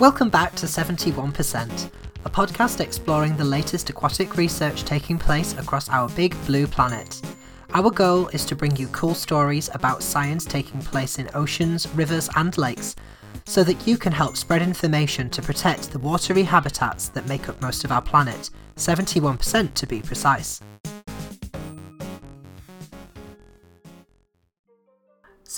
Welcome back to 71%, a podcast exploring the latest aquatic research taking place across our big blue planet. Our goal is to bring you cool stories about science taking place in oceans, rivers, and lakes, so that you can help spread information to protect the watery habitats that make up most of our planet, 71% to be precise.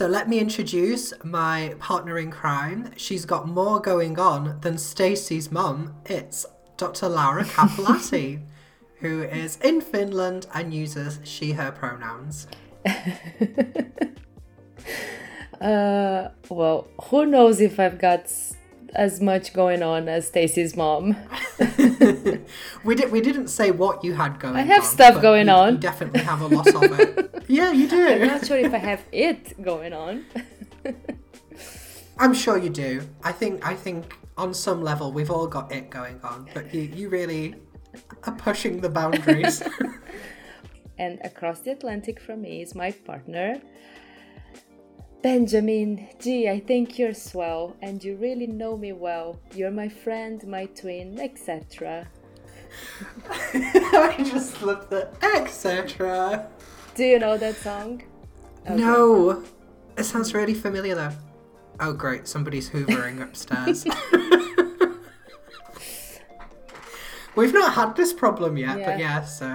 So let me introduce my partner in crime. She's got more going on than Stacey's mum. It's Dr. Laura Capolati who is in Finland and uses she, her pronouns. uh, well, who knows if I've got as much going on as Stacey's mom. we did. We didn't say what you had going. On. I have on, stuff going you, on. You definitely have a lot of it. Yeah, you do. I'm not sure if I have it going on. I'm sure you do. I think. I think on some level we've all got it going on, but you, you really are pushing the boundaries. and across the Atlantic from me is my partner, Benjamin. Gee, I think you're swell and you really know me well. You're my friend, my twin, etc. I just love the etc. Do you know that song? Okay. No. It sounds really familiar though. Oh great, somebody's hoovering upstairs. We've not had this problem yet, yeah. but yeah, so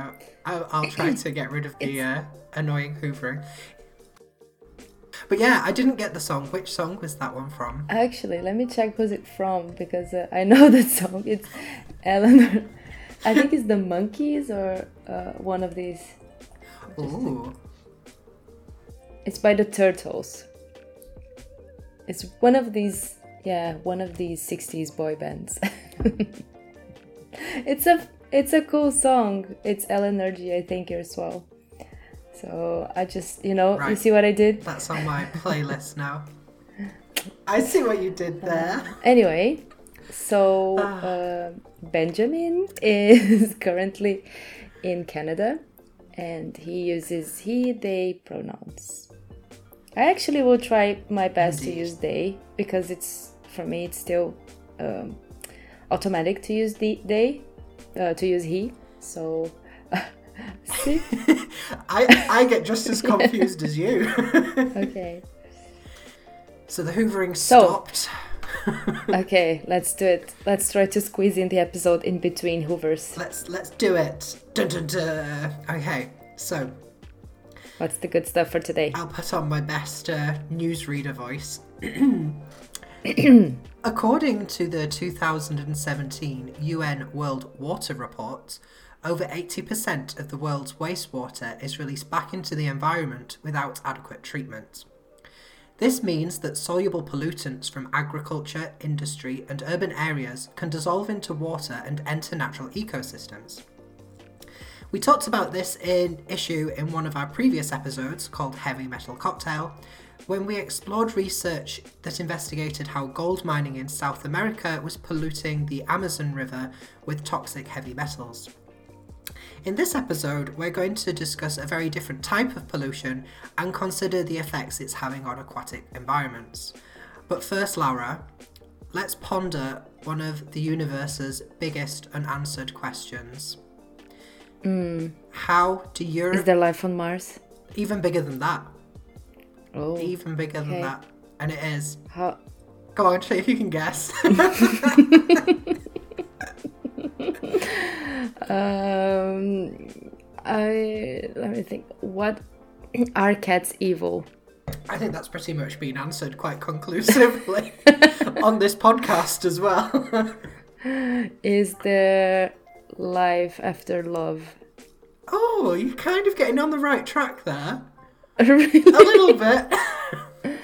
I'll, I'll, try to get rid of the uh, annoying hoovering. But yeah, I didn't get the song. Which song was that one from? Actually, let me check who's it from because uh, I know the song. It's Elenore. I think it's the Monkees or uh, one of these. Ooh. It's by the Turtles. It's one of these, yeah, one of these 60s boy bands. it's a it's a cool song. It's Elenergy, I think, as well. So I just, you know, right. you see what I did? That's on my playlist now. I see what you did there. Uh, anyway, so ah. uh, Benjamin is currently in Canada and he uses he, they pronouns. I actually will try my best Indeed. to use they because it's, for me, it's still um, automatic to use the they, uh, to use he. So, see, I I get just as confused as you. okay. So the hoovering stopped. Okay, let's do it. Let's try to squeeze in the episode in between hoovers. Let's let's do it. Dun, dun, dun. Okay, so what's the good stuff for today? I'll put on my best uh, newsreader voice. According to the 2017 UN World Water Report, over 80% of the world's wastewater is released back into the environment without adequate treatment. This means that soluble pollutants from agriculture, industry, and urban areas can dissolve into water and enter natural ecosystems. We talked about this in issue in one of our previous episodes called Heavy Metal Cocktail, when we explored research that investigated how gold mining in South America was polluting the Amazon River with toxic heavy metals. In this episode, we're going to discuss a very different type of pollution and consider the effects it's having on aquatic environments. But first, Laura, let's ponder one of the universe's biggest unanswered questions. Mm. How do Europe. Is there life on Mars? Even bigger than that. Oh. Even bigger okay. than that. And it is. How? Go on, see if you can guess. um, I let me think. What are cats evil? I think that's pretty much been answered quite conclusively on this podcast as well. Is there life after love? Oh, you're kind of getting on the right track there. really? A little bit.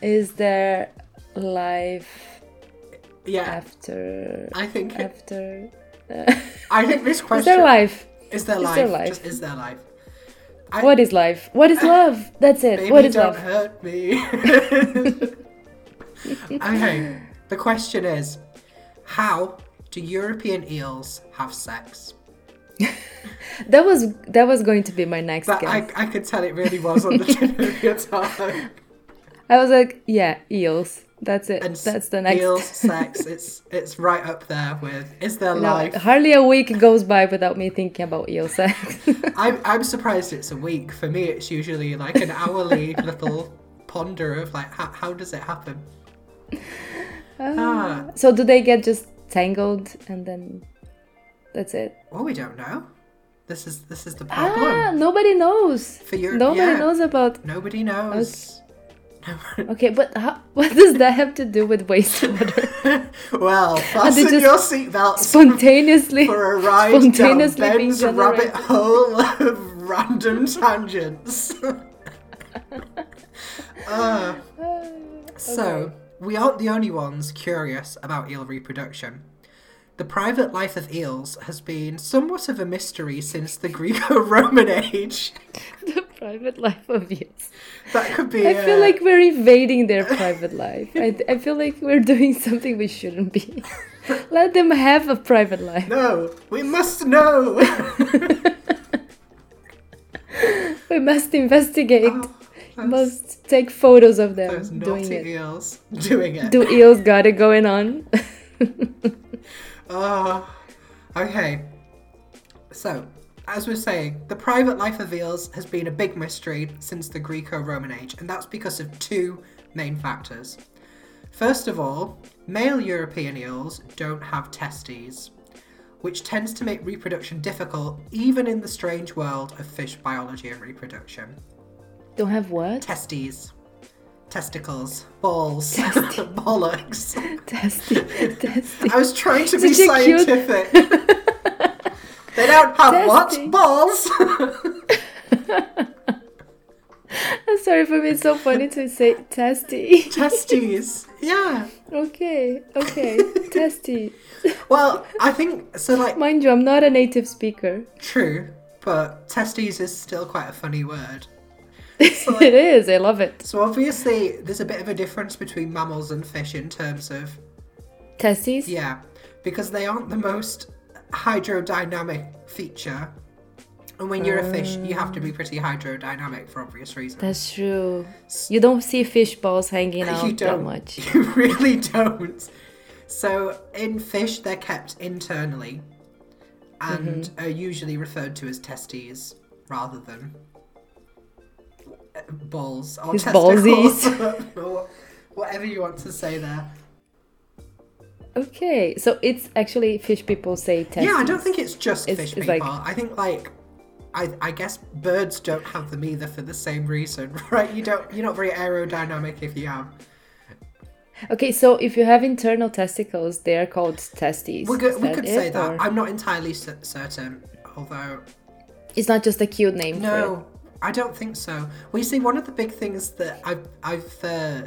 Is there life yeah. after I think after uh, I think this question Is there life? Is there is life? There life? Just is there life? I, what is life? What is love? That's it. Baby, what is don't love? hurt me. okay. The question is, how do European eels have sex? That was that was going to be my next That guess. I, I could tell it really was on the tip of your tongue. I was like, yeah, eels. That's it. And That's the next. Eels, sex, it's it's right up there with is there No, life? hardly a week goes by without me thinking about eel sex. I'm I'm surprised it's a week. For me, it's usually like an hourly little ponder of like how, how does it happen? Ah, so do they get just tangled and then that's it? well, we don't know. This is this is the problem. Ah, nobody knows. For your- nobody yeah. knows about. Nobody knows. Okay, but how, what does that have to do with wastewater? well, fasten just your seatbelts Spontaneously, for a ride down spontaneously being Ben's rabbit hole of random tangents. Uh, so, we aren't the only ones curious about eel reproduction. The private life of eels has been somewhat of a mystery since the Greco Roman age. the private life of eels. That could be. I feel uh, like we're invading their private life. I, I feel like we're doing something we shouldn't be. Let them have a private life. No, we must know! We must investigate. Oh, must take photos of them Those doing it. eels doing it. Do eels got it going on? Oh, okay. So, as we're saying, the private life of eels has been a big mystery since the Greco Roman age, and that's because of two main factors. First of all, male European eels don't have testes, which tends to make reproduction difficult even in the strange world of fish biology and reproduction. Don't have what? Testes. Testicles, balls, bollocks. Testy. Testy. I was trying to be scientific. They don't have Testing. what? Balls? I'm sorry for being so funny to say testy. Testes. Yeah. okay, okay. testy. Well, I think so. Like, Mind you, I'm not a native speaker. true, but testes is still quite a funny word. it is. I love it. So obviously, there's a bit of a difference between mammals and fish in terms of Testes? yeah, because they aren't the most hydrodynamic feature. And when you're a fish, you have to be pretty hydrodynamic for obvious reasons. That's true. You don't see fish balls hanging out you that much. You really don't. So in fish, they're kept internally, and Mm-hmm. are usually referred to as testes rather than uh, balls or His testicles, or whatever you want to say there. Okay, so it's actually fish people say testes. Yeah, I don't think it's just It's- fish it's people. like- I think like. I, I guess birds don't have them either for the same reason, right? You don't. You're not very aerodynamic if you have. Okay, so if you have internal testicles, they are called testes. We could, we could it, say that. or- I'm not entirely cer- certain, although It's not just a cute name for. No, I don't think so. Well, you see, one of the big things that I've, I've uh,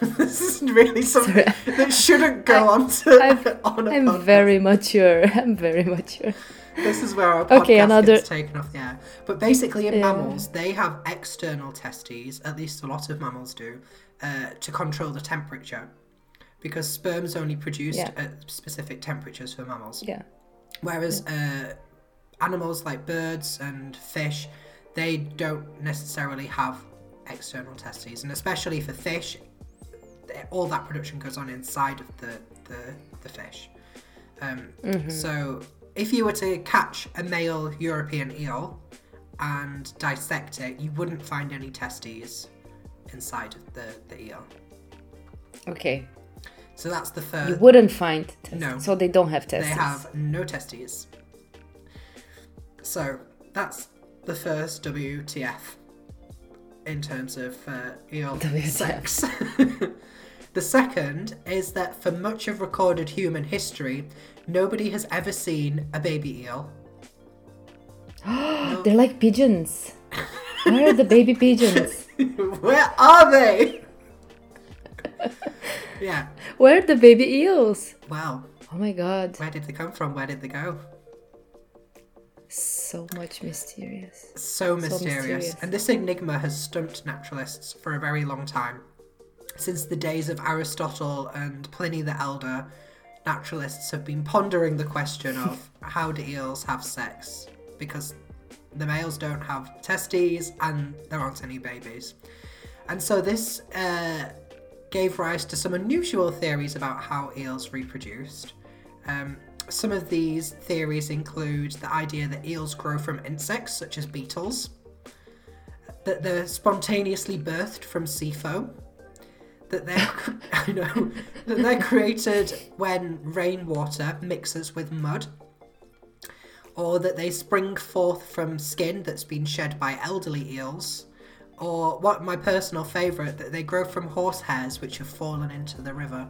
this isn't really something that shouldn't go on to I've- on a I'm podcast. very mature. I'm very mature. This is where our podcast Okay, another- gets taken off the air. But basically, in Yeah. mammals, they have external testes. At least a lot of mammals do, uh, to control the temperature, because sperm's only produced Yeah. at specific temperatures for mammals. Yeah. Whereas uh, animals like birds and fish, they don't necessarily have external testes, and especially for fish, all that production goes on inside of the the, the fish. Um, So if you were to catch a male European eel and dissect it, you wouldn't find any testes inside of the, the eel. Okay. So that's the first. You wouldn't find testes. No. So they don't have testes. They have no testes. So that's the first WTF in terms of uh, eel WTF. sex. the second is that for much of recorded human history, nobody has ever seen a baby eel. They're like pigeons. Where are the baby pigeons? Where are they? yeah. Where are the baby eels? Wow. Oh my god. Where did they come from? Where did they go? So much mysterious. so mysterious. mysterious. And this enigma has stumped naturalists for a very long time. Since the days of Aristotle and Pliny the Elder, naturalists have been pondering the question of how do eels have sex? Because the males don't have testes and there aren't any babies. And so this uh, gave rise to some unusual theories about how eels reproduced. Um, some of these theories include the idea that eels grow from insects such as beetles, that they're spontaneously birthed from sea foam, that they're I know that they're created when rainwater mixes with mud, or that they spring forth from skin that's been shed by elderly eels, or what my personal favourite that they grow from horse hairs which have fallen into the river.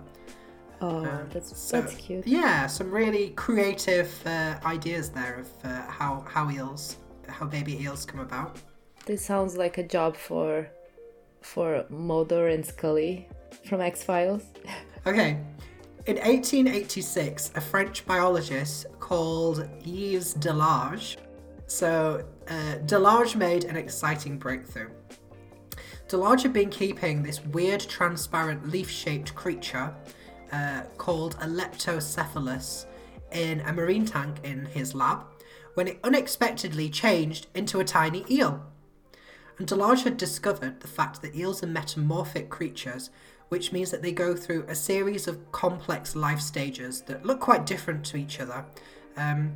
Oh, Um, that's so- that's cute. Yeah, some really creative uh, ideas there of uh, how how eels, how baby eels come about. This sounds like a job for for Mulder and Scully from X Files. Okay. In 1886, a French biologist called Yves Delage. So, uh, Delage made an exciting breakthrough. Delage had been keeping this weird, transparent, leaf shaped creature uh, called a leptocephalus in a marine tank in his lab when it unexpectedly changed into a tiny eel. And Delage had discovered the fact that eels are metamorphic creatures, which means that they go through a series of complex life stages that look quite different to each other. Um,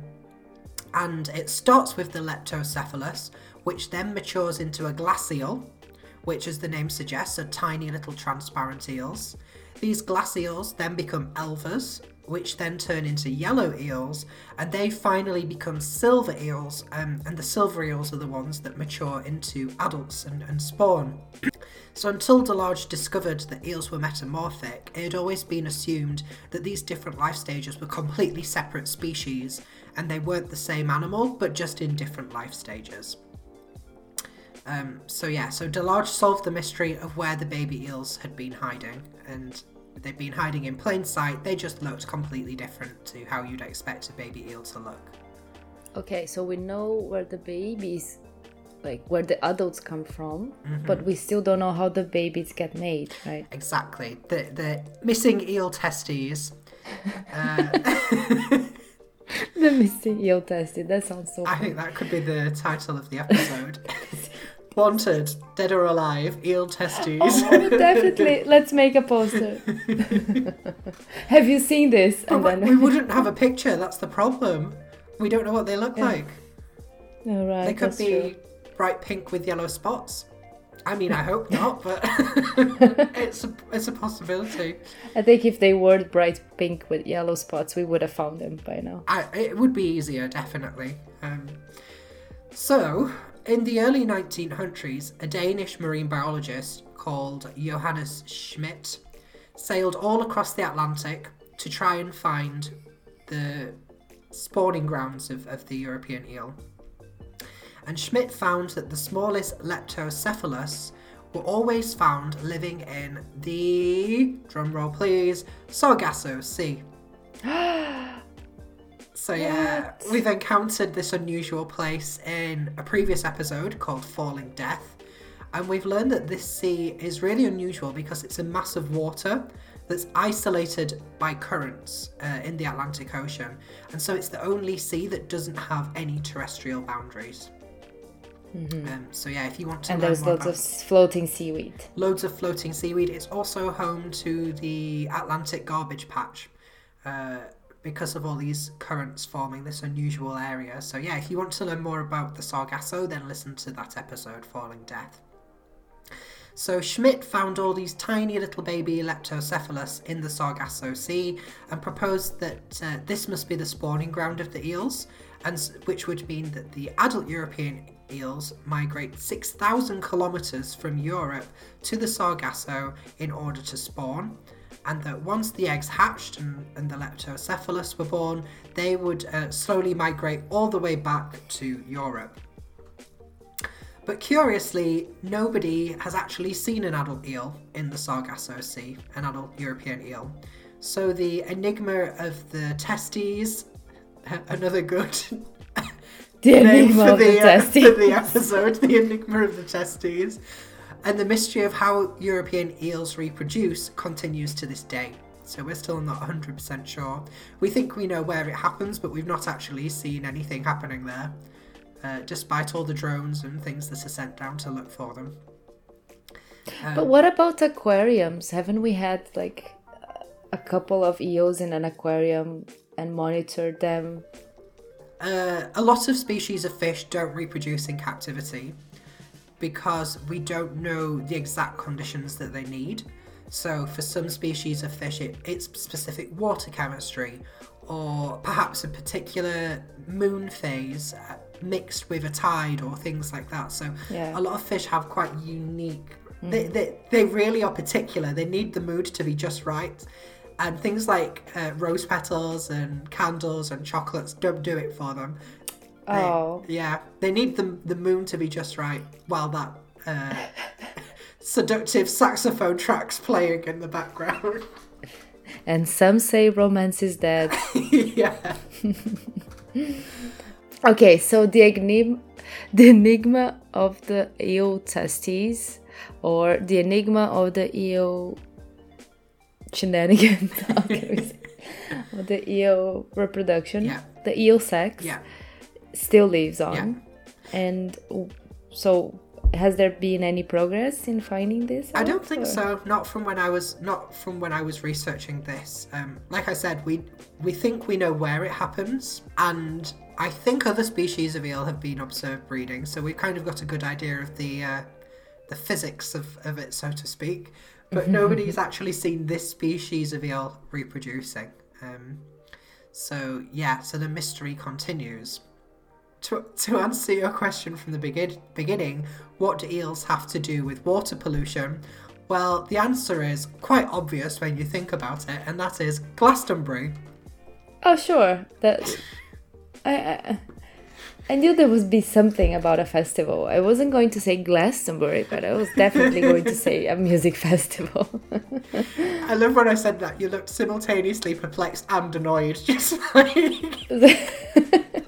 and it starts with the leptocephalus, which then matures into a glass eel, which, as the name suggests, are tiny little transparent eels. These glass eels then become elvers, which then turn into yellow eels, and they finally become silver eels, um, and the silver eels are the ones that mature into adults and, and spawn. So until Delage discovered that eels were metamorphic, it had always been assumed that these different life stages were completely separate species, and they weren't the same animal, but just in different life stages. Um, so yeah, so Delage solved the mystery of where the baby eels had been hiding, and they'd been hiding in plain sight. They just looked completely different to how you'd expect a baby eel to look. Okay, so we know where the babies, like where the adults come from, but we still don't know how the babies get made, right? Exactly, the the missing eel testes. Uh, the missing eel testes. That sounds so. I Funny. think that could be the title of the episode. Wanted, dead or alive, eel testes. Oh, definitely. Let's make a poster. Have you seen this? But And we- then, we wouldn't have a picture. That's the problem. We don't know what they look Yeah. like. All right, They could be true. bright pink with yellow spots. I mean, I hope not, but it's a, it's a possibility. I think if they were bright pink with yellow spots, we would have found them by now. I, it would be easier, definitely. Um, so, in the early 1900s, a Danish marine biologist called Johannes Schmidt sailed all across the Atlantic to try and find the spawning grounds of, of the European eel. And Schmidt found that the smallest leptocephalus were always found living in the, drumroll please, Sargasso Sea. So yeah, What? we've encountered this unusual place in a previous episode called Falling Death, and we've learned that this sea is really unusual because it's a mass of water that's isolated by currents uh, in the Atlantic Ocean, and so it's the only sea that doesn't have any terrestrial boundaries. Um, so yeah, if you want to And there's loads about of floating seaweed. loads of floating seaweed. It's also home to the Atlantic garbage patch uh, because of all these currents forming this unusual area. So, yeah, if you want to learn more about the Sargasso, then listen to that episode, Falling Death. So, Schmidt found all these tiny little baby leptocephalus in the Sargasso Sea and proposed that uh, this must be the spawning ground of the eels, and which would mean that the adult European eels migrate 6,000 kilometres from Europe to the Sargasso in order to spawn, and that once the eggs hatched and, and the leptocephalus were born, they would uh, slowly migrate all the way back to Europe. But curiously, nobody has actually seen an adult eel in the Sargasso Sea, an adult European eel. So the enigma of the testes, another good The name for the the, uh, for the episode, the enigma of the testes, and the mystery of how European eels reproduce continues to this day. so we're still not 100% sure. We think we know where it happens, but we've not actually seen anything happening there, uh, despite all the drones and things that are sent down to look for them. but what about aquariums? Haven't we had like a couple of eels in an aquarium and monitored them? Uh, a lot of species of fish don't reproduce in captivity because we don't know the exact conditions that they need. So, for some species of fish, it, it's specific water chemistry, or perhaps a particular moon phase uh, mixed with a tide, or things like that. So, Yeah. a lot of fish have quite unique. They, they, they really are particular. They need the mood to be just right. And things like uh, rose petals and candles and chocolates don't do it for them. They- Oh. yeah, they need the the moon to be just right while that uh, seductive saxophone track's playing in the background. And some say romance is dead. yeah. Okay, so the enigma, the enigma of the eel testes, or the enigma of the eel shenanigans, how can we say? of the eel reproduction, Yeah. the eel sex, Yeah. Still lives on. And so, has there been any progress in finding this? I don't think or- so. Not from when I was not from when I was researching this. Um, like I said, we we think we know where it happens, and I think other species of eel have been observed breeding. So we've kind of got a good idea of the uh, the physics of, of it, so to speak. But nobody's actually seen this species of eel reproducing. Um, so yeah, so the mystery continues. To, to answer your question from the begin- beginning, what do eels have to do with water pollution? Well, the answer is quite obvious when you think about it, and that is Glastonbury. Oh, sure. That I, I I knew there would be something about a festival. I wasn't going to say Glastonbury, but I was definitely going to say a music festival. I love when I said that. You looked simultaneously perplexed and annoyed, just like.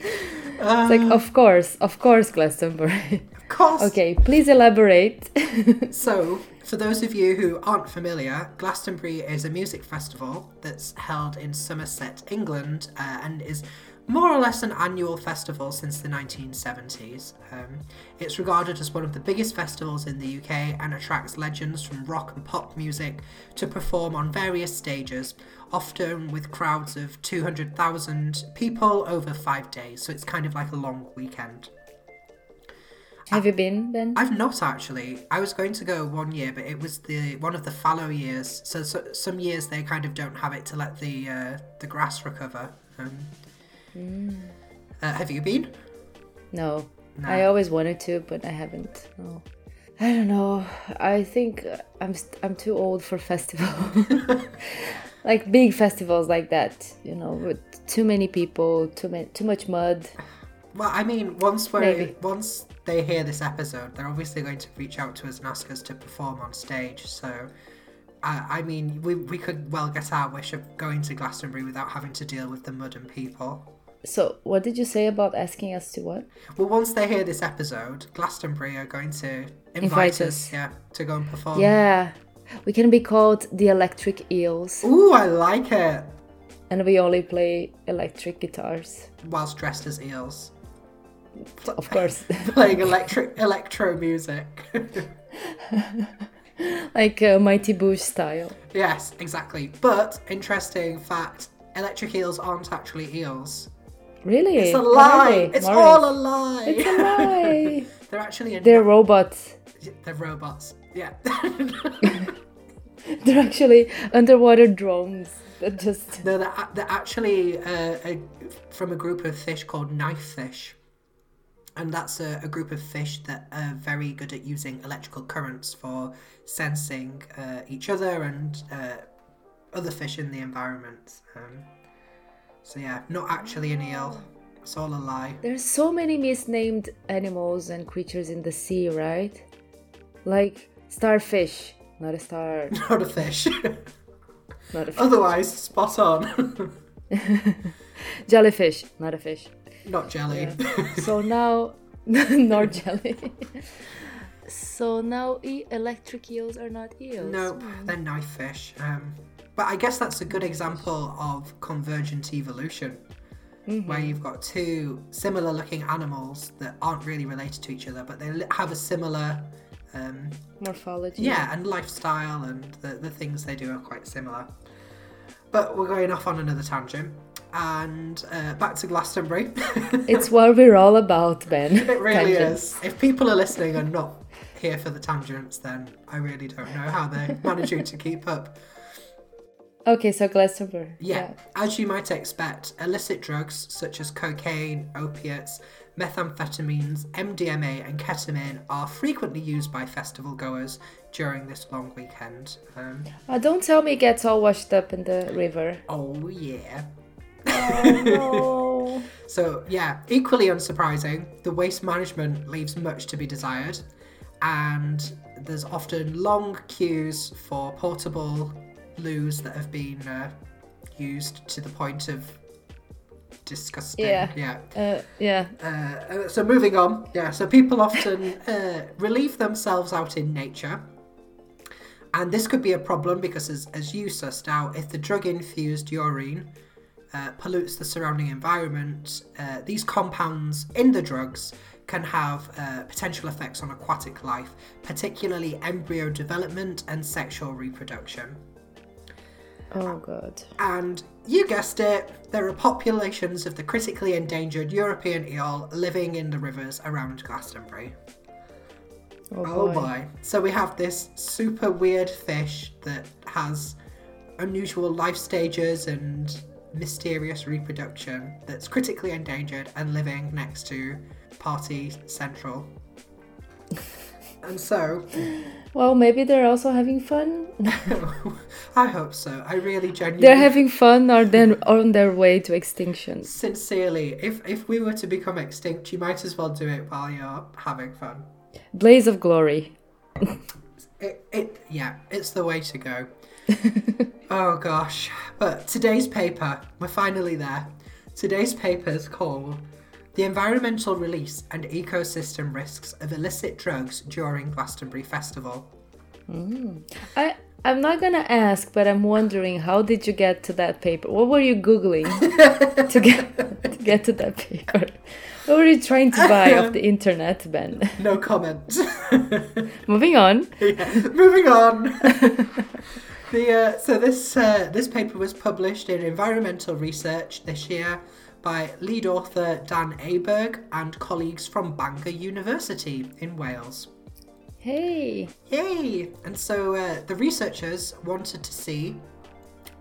It's like, of course, of course, Glastonbury. Of course. okay, please elaborate. So, for those of you who aren't familiar, Glastonbury is a music festival that's held in Somerset, England, uh, and is more or less an annual festival since the 1970s. Um, it's regarded as one of the biggest festivals in the UK and attracts legends from rock and pop music to perform on various stages, often with crowds of 200,000 people over five days. So, it's kind of like a long weekend. Have you been, Ben? I've not actually. I was going to go one year, but it was the one of the fallow years. So, so some years they kind of don't have it to let the uh, the grass recover. Um, uh, have you been? No. No. I always wanted to, but I haven't. No. I don't know. I think I'm st- I'm too old for festival. like big festivals like that, you know, with too many people, too many, too much mud. Well, I mean, once we Maybe. once they hear this episode, they're obviously going to reach out to us and ask us to perform on stage. So, I, I mean, we we could well get our wish of going to Glastonbury without having to deal with the mud and people. So, what did you say about asking us to what? Well, once they hear this episode, Glastonbury are going to invite, Invite us, us. yeah, to go and perform. Yeah, we can be called the Electric Eels, Ooh, I like it. and we only play electric guitars. Whilst dressed as eels, Of course, playing electric electro music. like uh, Mighty Boosh style. yes, exactly. But interesting fact: electric eels aren't actually eels. Really? It's a lie. It's Maurice? all a lie. It's a lie. They're actually a, They're robots. they're robots. Yeah. They're actually underwater drones that just. no, they're, they're actually uh, a, from a group of fish called knife fish. And that's a, a group of fish that are very good at using electrical currents for sensing uh, each other and uh, other fish in the environment. Um, so, yeah, not actually an eel. It's all a lie. There's so many misnamed animals and creatures in the sea, right? Like starfish, not a star, Not a fish. not a fish. Otherwise, spot on. Jellyfish, not a fish. not jelly. So now, not jelly. so now e- electric eels are not eels. Nope, they're knife fish. Um, but I guess that's a good example of convergent evolution, where you've got two similar looking animals that aren't really related to each other, but they have a similar, um, Morphology. yeah, and lifestyle and the, the things they do are quite similar. But we're going off on another tangent. And uh, back to Glastonbury. It's what we're all about, Ben. It really Tangents. is. If people are listening and not here for the tangents, then I really don't know how they're managing to keep up. Okay, so Glastonbury. Yeah, as you might expect, illicit drugs such as cocaine, opiates, methamphetamines, MDMA, and ketamine are frequently used by festival goers during this long weekend. Um, Uh, don't tell me it gets all washed up in the river. oh, yeah. Oh no. So, yeah, equally unsurprising, the waste management leaves much to be desired, and there's often long queues for portable loos that have been uh, used to the point of disgusting. Yeah. Yeah. Uh, yeah. Uh, uh, so moving on, yeah. So people often uh, relieve themselves out in nature, and this could be a problem because, as, as you sussed out, if the drug-infused urine uh, pollutes the surrounding environment, uh, these compounds in the drugs can have uh, potential effects on aquatic life, particularly embryo development and sexual reproduction. Oh god. And you guessed it, there are populations of the critically endangered European eel living in the rivers around Glastonbury. Oh, Oh boy. boy. So we have this super weird fish that has unusual life stages and mysterious reproduction that's critically endangered and living next to Party Central. and so, Well, maybe they're also having fun. I hope so. I really genuinely. They're having fun or then on their way to extinction. Sincerely, if if we were to become extinct, you might as well do it while you're having fun. Blaze of glory. It, it yeah, it's the way to go. oh gosh. But today's paper, we're finally there. Today's paper is called The Environmental Release and Ecosystem Risks of Illicit Drugs During Glastonbury Festival. I I'm not gonna ask, but I'm wondering how did you get to that paper? What were you googling to get to get to that paper? What were you trying to buy off the internet, Ben? No comment. Moving on. Yeah, Moving on. the uh, so this uh, this paper was published in Environmental Research this year by lead author Dan Aberg and colleagues from Bangor University in Wales. Hey. Yay! And so uh, the researchers wanted to see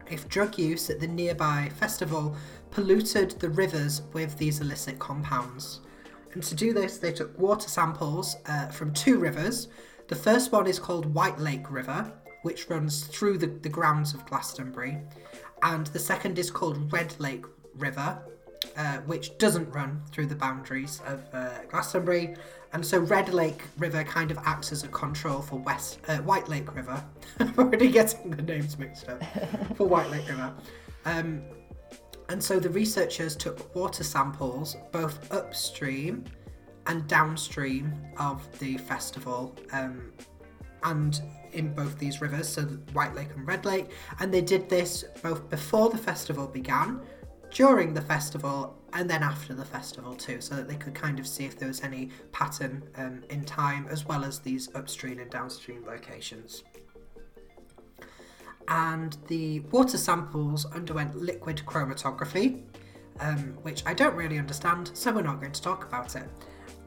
if drug use at the nearby festival polluted the rivers with these illicit compounds. And to do this, they took water samples uh, from two rivers. The first one is called White Lake River, which runs through the, the grounds of Glastonbury. And the second is called Red Lake River, uh, which doesn't run through the boundaries of uh, Glastonbury. And so Red Lake River kind of acts as a control for West uh, White Lake River. I'm already getting the names mixed up for White Lake River. Um, and so the researchers took water samples both upstream and downstream of the festival um, and in both these rivers, so White Lake and Red Lake. And they did this both before the festival began, during the festival, and then after the festival too, so that they could kind of see if there was any pattern um, in time, as well as these upstream and downstream locations and the water samples underwent liquid chromatography, um, which I don't really understand, so we're not going to talk about it.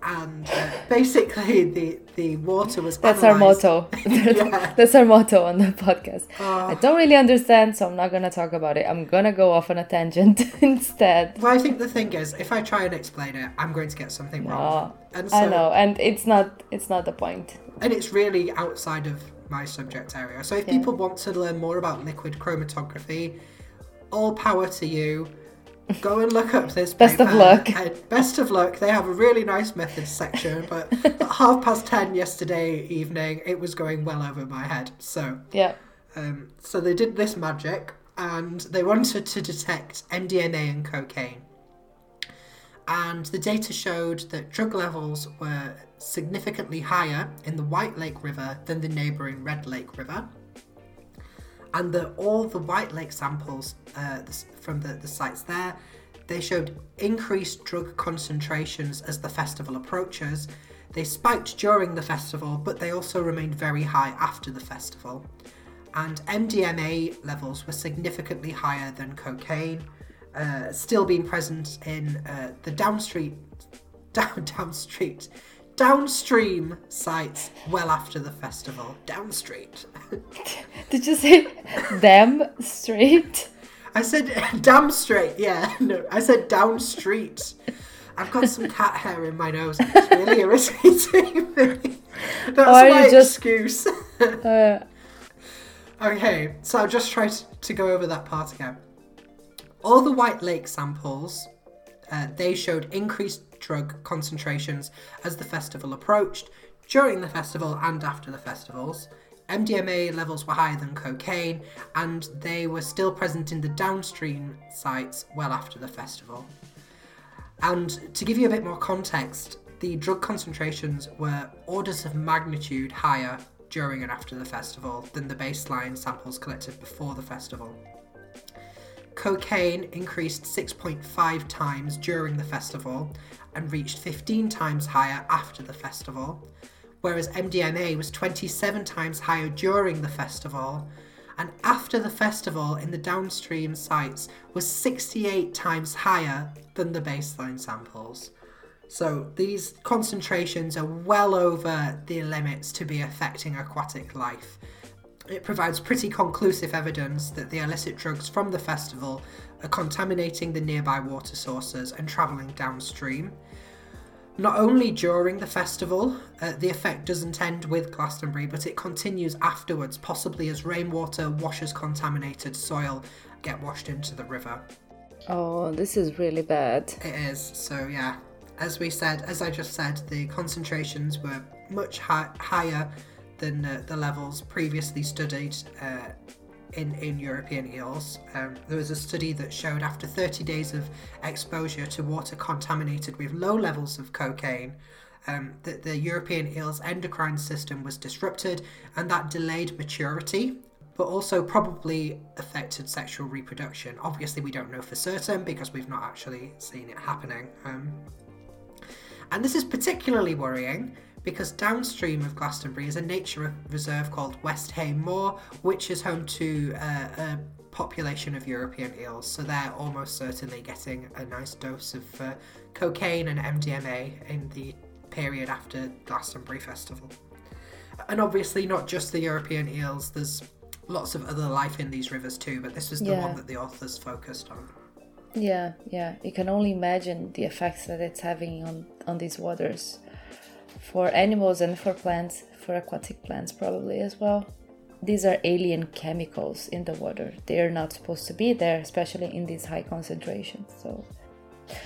And uh, basically, the, the water was That's our motto. Yeah. That's our motto on the podcast. Oh. I don't really understand, so I'm not gonna talk about it. I'm gonna go off on a tangent instead. Well, I think the thing is, if I try and explain it, I'm going to get something wrong. Oh, and so, I know, and it's not it's not the point. and it's really outside of my subject area. So if Yeah. people want to learn more about liquid chromatography, all power to you. Go and look up this. Best of luck. And best of luck. They have a really nice methods section, but at half past ten yesterday evening, it was going well over my head. So, Yeah. um, so they did this magic, and they wanted to detect MDMA and cocaine. And the data showed that drug levels were significantly higher in the White Lake River than the neighbouring Red Lake River. And the, all the White Lake samples uh, from the, the sites there, they showed increased drug concentrations as the festival approaches. They spiked during the festival, but they also remained very high after the festival. And MDMA levels were significantly higher than cocaine, uh, still being present in uh, the downstream, down downstreet, downstream sites well after the festival. Downstreet. Did you say them street? I said damn straight. Yeah, no, I said down street. I've got some cat hair in my nose. It's really irritating me. That's Or my just- excuse. Uh, okay, so I'll just try to, to go over that part again. All the White Lake samples, uh, they showed increased drug concentrations as the festival approached, during the festival and after the festivals. MDMA levels were higher than cocaine, and they were still present in the downstream sites well after the festival. And to give you a bit more context, the drug concentrations were orders of magnitude higher during and after the festival than the baseline samples collected before the festival. Cocaine increased 6.5 times during the festival and reached 15 times higher after the festival, whereas MDMA was 27 times higher during the festival and after the festival in the downstream sites was 68 times higher than the baseline samples. So these concentrations are well over the limits to be affecting aquatic life. It provides pretty conclusive evidence that the illicit drugs from the festival are contaminating the nearby water sources and travelling downstream. Not only during the festival, uh, the effect doesn't end with Glastonbury, but it continues afterwards, possibly as rainwater washes contaminated soil get washed into the river. oh, this is really bad. It is. So yeah, as we said, as I just said, the concentrations were much hi- higher than uh, the levels previously studied uh, in in European eels. Um, there was a study that showed after 30 days of exposure to water contaminated with low levels of cocaine. Um, that the European eel's endocrine system was disrupted and that delayed maturity, but also probably affected sexual reproduction. Obviously, we don't know for certain because we've not actually seen it happening. Um, and this is particularly worrying because downstream of Glastonbury is a nature reserve called West Hay Moor, which is home to uh, a population of European eels. So they're almost certainly getting a nice dose of uh, cocaine and MDMA in the period after Glastonbury Festival. And obviously, not just the European eels, there's lots of other life in these rivers too, but this was the Yeah. one that the authors focused on. Yeah, yeah. You can only imagine the effects that it's having on on these waters for animals and for plants, for aquatic plants probably as well. These are alien chemicals in the water. They are not supposed to be there, especially in these high concentrations. So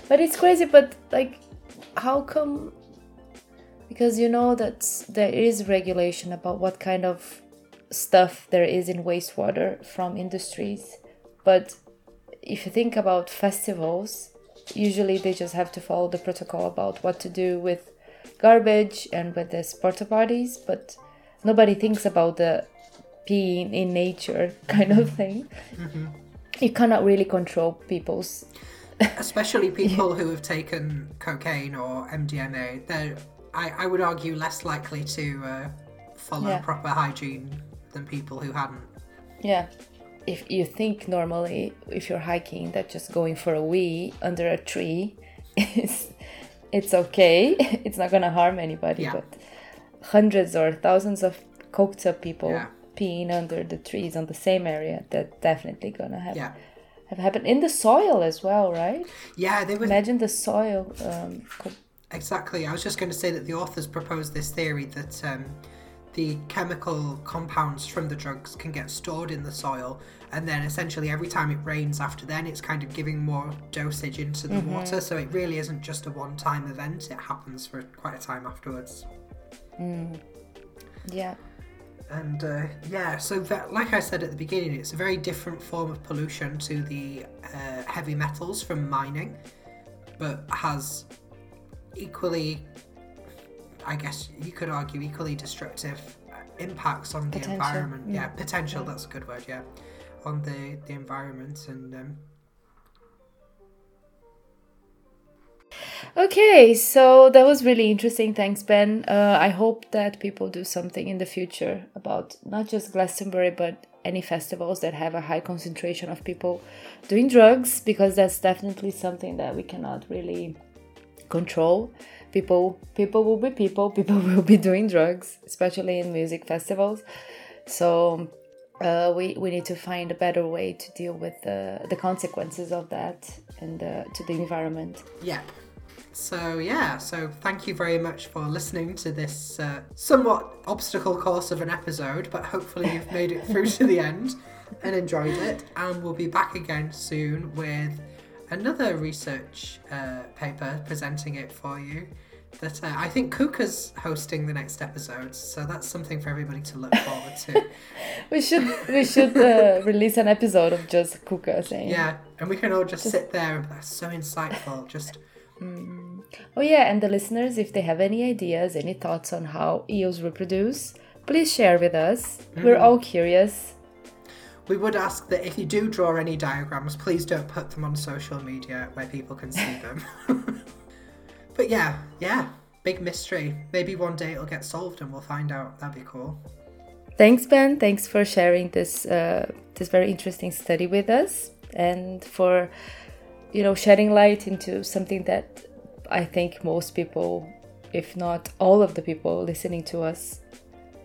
But it's crazy, but like how come because you know that there is regulation about what kind of stuff there is in wastewater from industries but if you think about festivals, usually they just have to follow the protocol about what to do with garbage and with the porta potties, but nobody thinks about the peeing in nature kind of thing. You cannot really control people's. especially people who have taken cocaine or MDMA, they're, I, I would argue, less likely to uh, follow Yeah. proper hygiene than people who hadn't. Yeah. If you think normally, if you're hiking, that just going for a wee under a tree is it's okay. It's not gonna harm anybody. Yeah. But hundreds or thousands of up people Yeah. peeing under the trees on the same area, that definitely gonna have Yeah. have happened in the soil as well, right? Yeah, they would Imagine the soil. Um, co- exactly. I was just going to say that the authors proposed this theory that um, the chemical compounds from the drugs can get stored in the soil, and then essentially every time it rains after then, it's kind of giving more dosage into the water. So it really isn't just a one-time event; it happens for quite a time afterwards. yeah. And uh, yeah, so that, like I said at the beginning, it's a very different form of pollution to the uh, heavy metals from mining, but has equally, I guess you could argue, equally destructive impacts on the Potential, environment. mm, Yeah, potential. That's a good word. Yeah, on the the environment and. Um, Okay, so that was really interesting. Thanks, Ben. Uh, I hope that people do something in the future about not just Glastonbury, but any festivals that have a high concentration of people doing drugs, because that's definitely something that we cannot really control. People, people will be people. People will be doing drugs, especially in music festivals. So uh, we we need to find a better way to deal with the the consequences of that and uh, to the environment. Yep. So yeah, so thank you very much for listening to this uh, somewhat obstacle course of an episode, but hopefully you've made it through to the end and enjoyed it. And we'll be back again soon with another research uh, paper presenting it for you. That uh, I think Kuka's hosting the next episode, so that's something for everybody to look forward to. We should we should uh, release an episode of just Kuka saying. yeah, and we can all just sit there and that's so insightful. Just Oh yeah, and the listeners, if they have any ideas, any thoughts on how eels reproduce, please share with us. We're all curious. We would ask that if you do draw any diagrams, please don't put them on social media where people can see them. but yeah, yeah, big mystery. Maybe one day it'll get solved and we'll find out. That'd be cool. Thanks, Ben. Thanks for sharing this uh, this very interesting study with us, and for you know shedding light into something that I think most people, if not all of the people listening to us,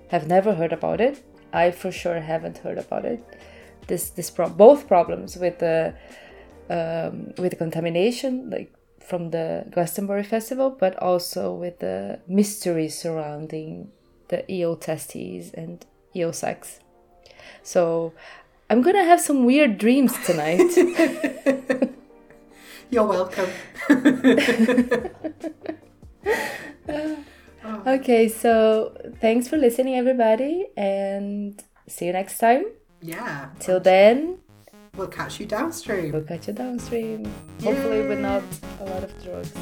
have never heard about it. I for sure haven't heard about it. This this pro- both problems with the um, with the contamination, like from the Glastonbury Festival, but also with the mystery surrounding the eel testes and eel sex. So I'm gonna have some weird dreams tonight. You're welcome. okay, so thanks for listening, everybody, and see you next time. Yeah. Till then, We'll catch you downstream. we'll catch you downstream. Hopefully, with not a lot of drugs.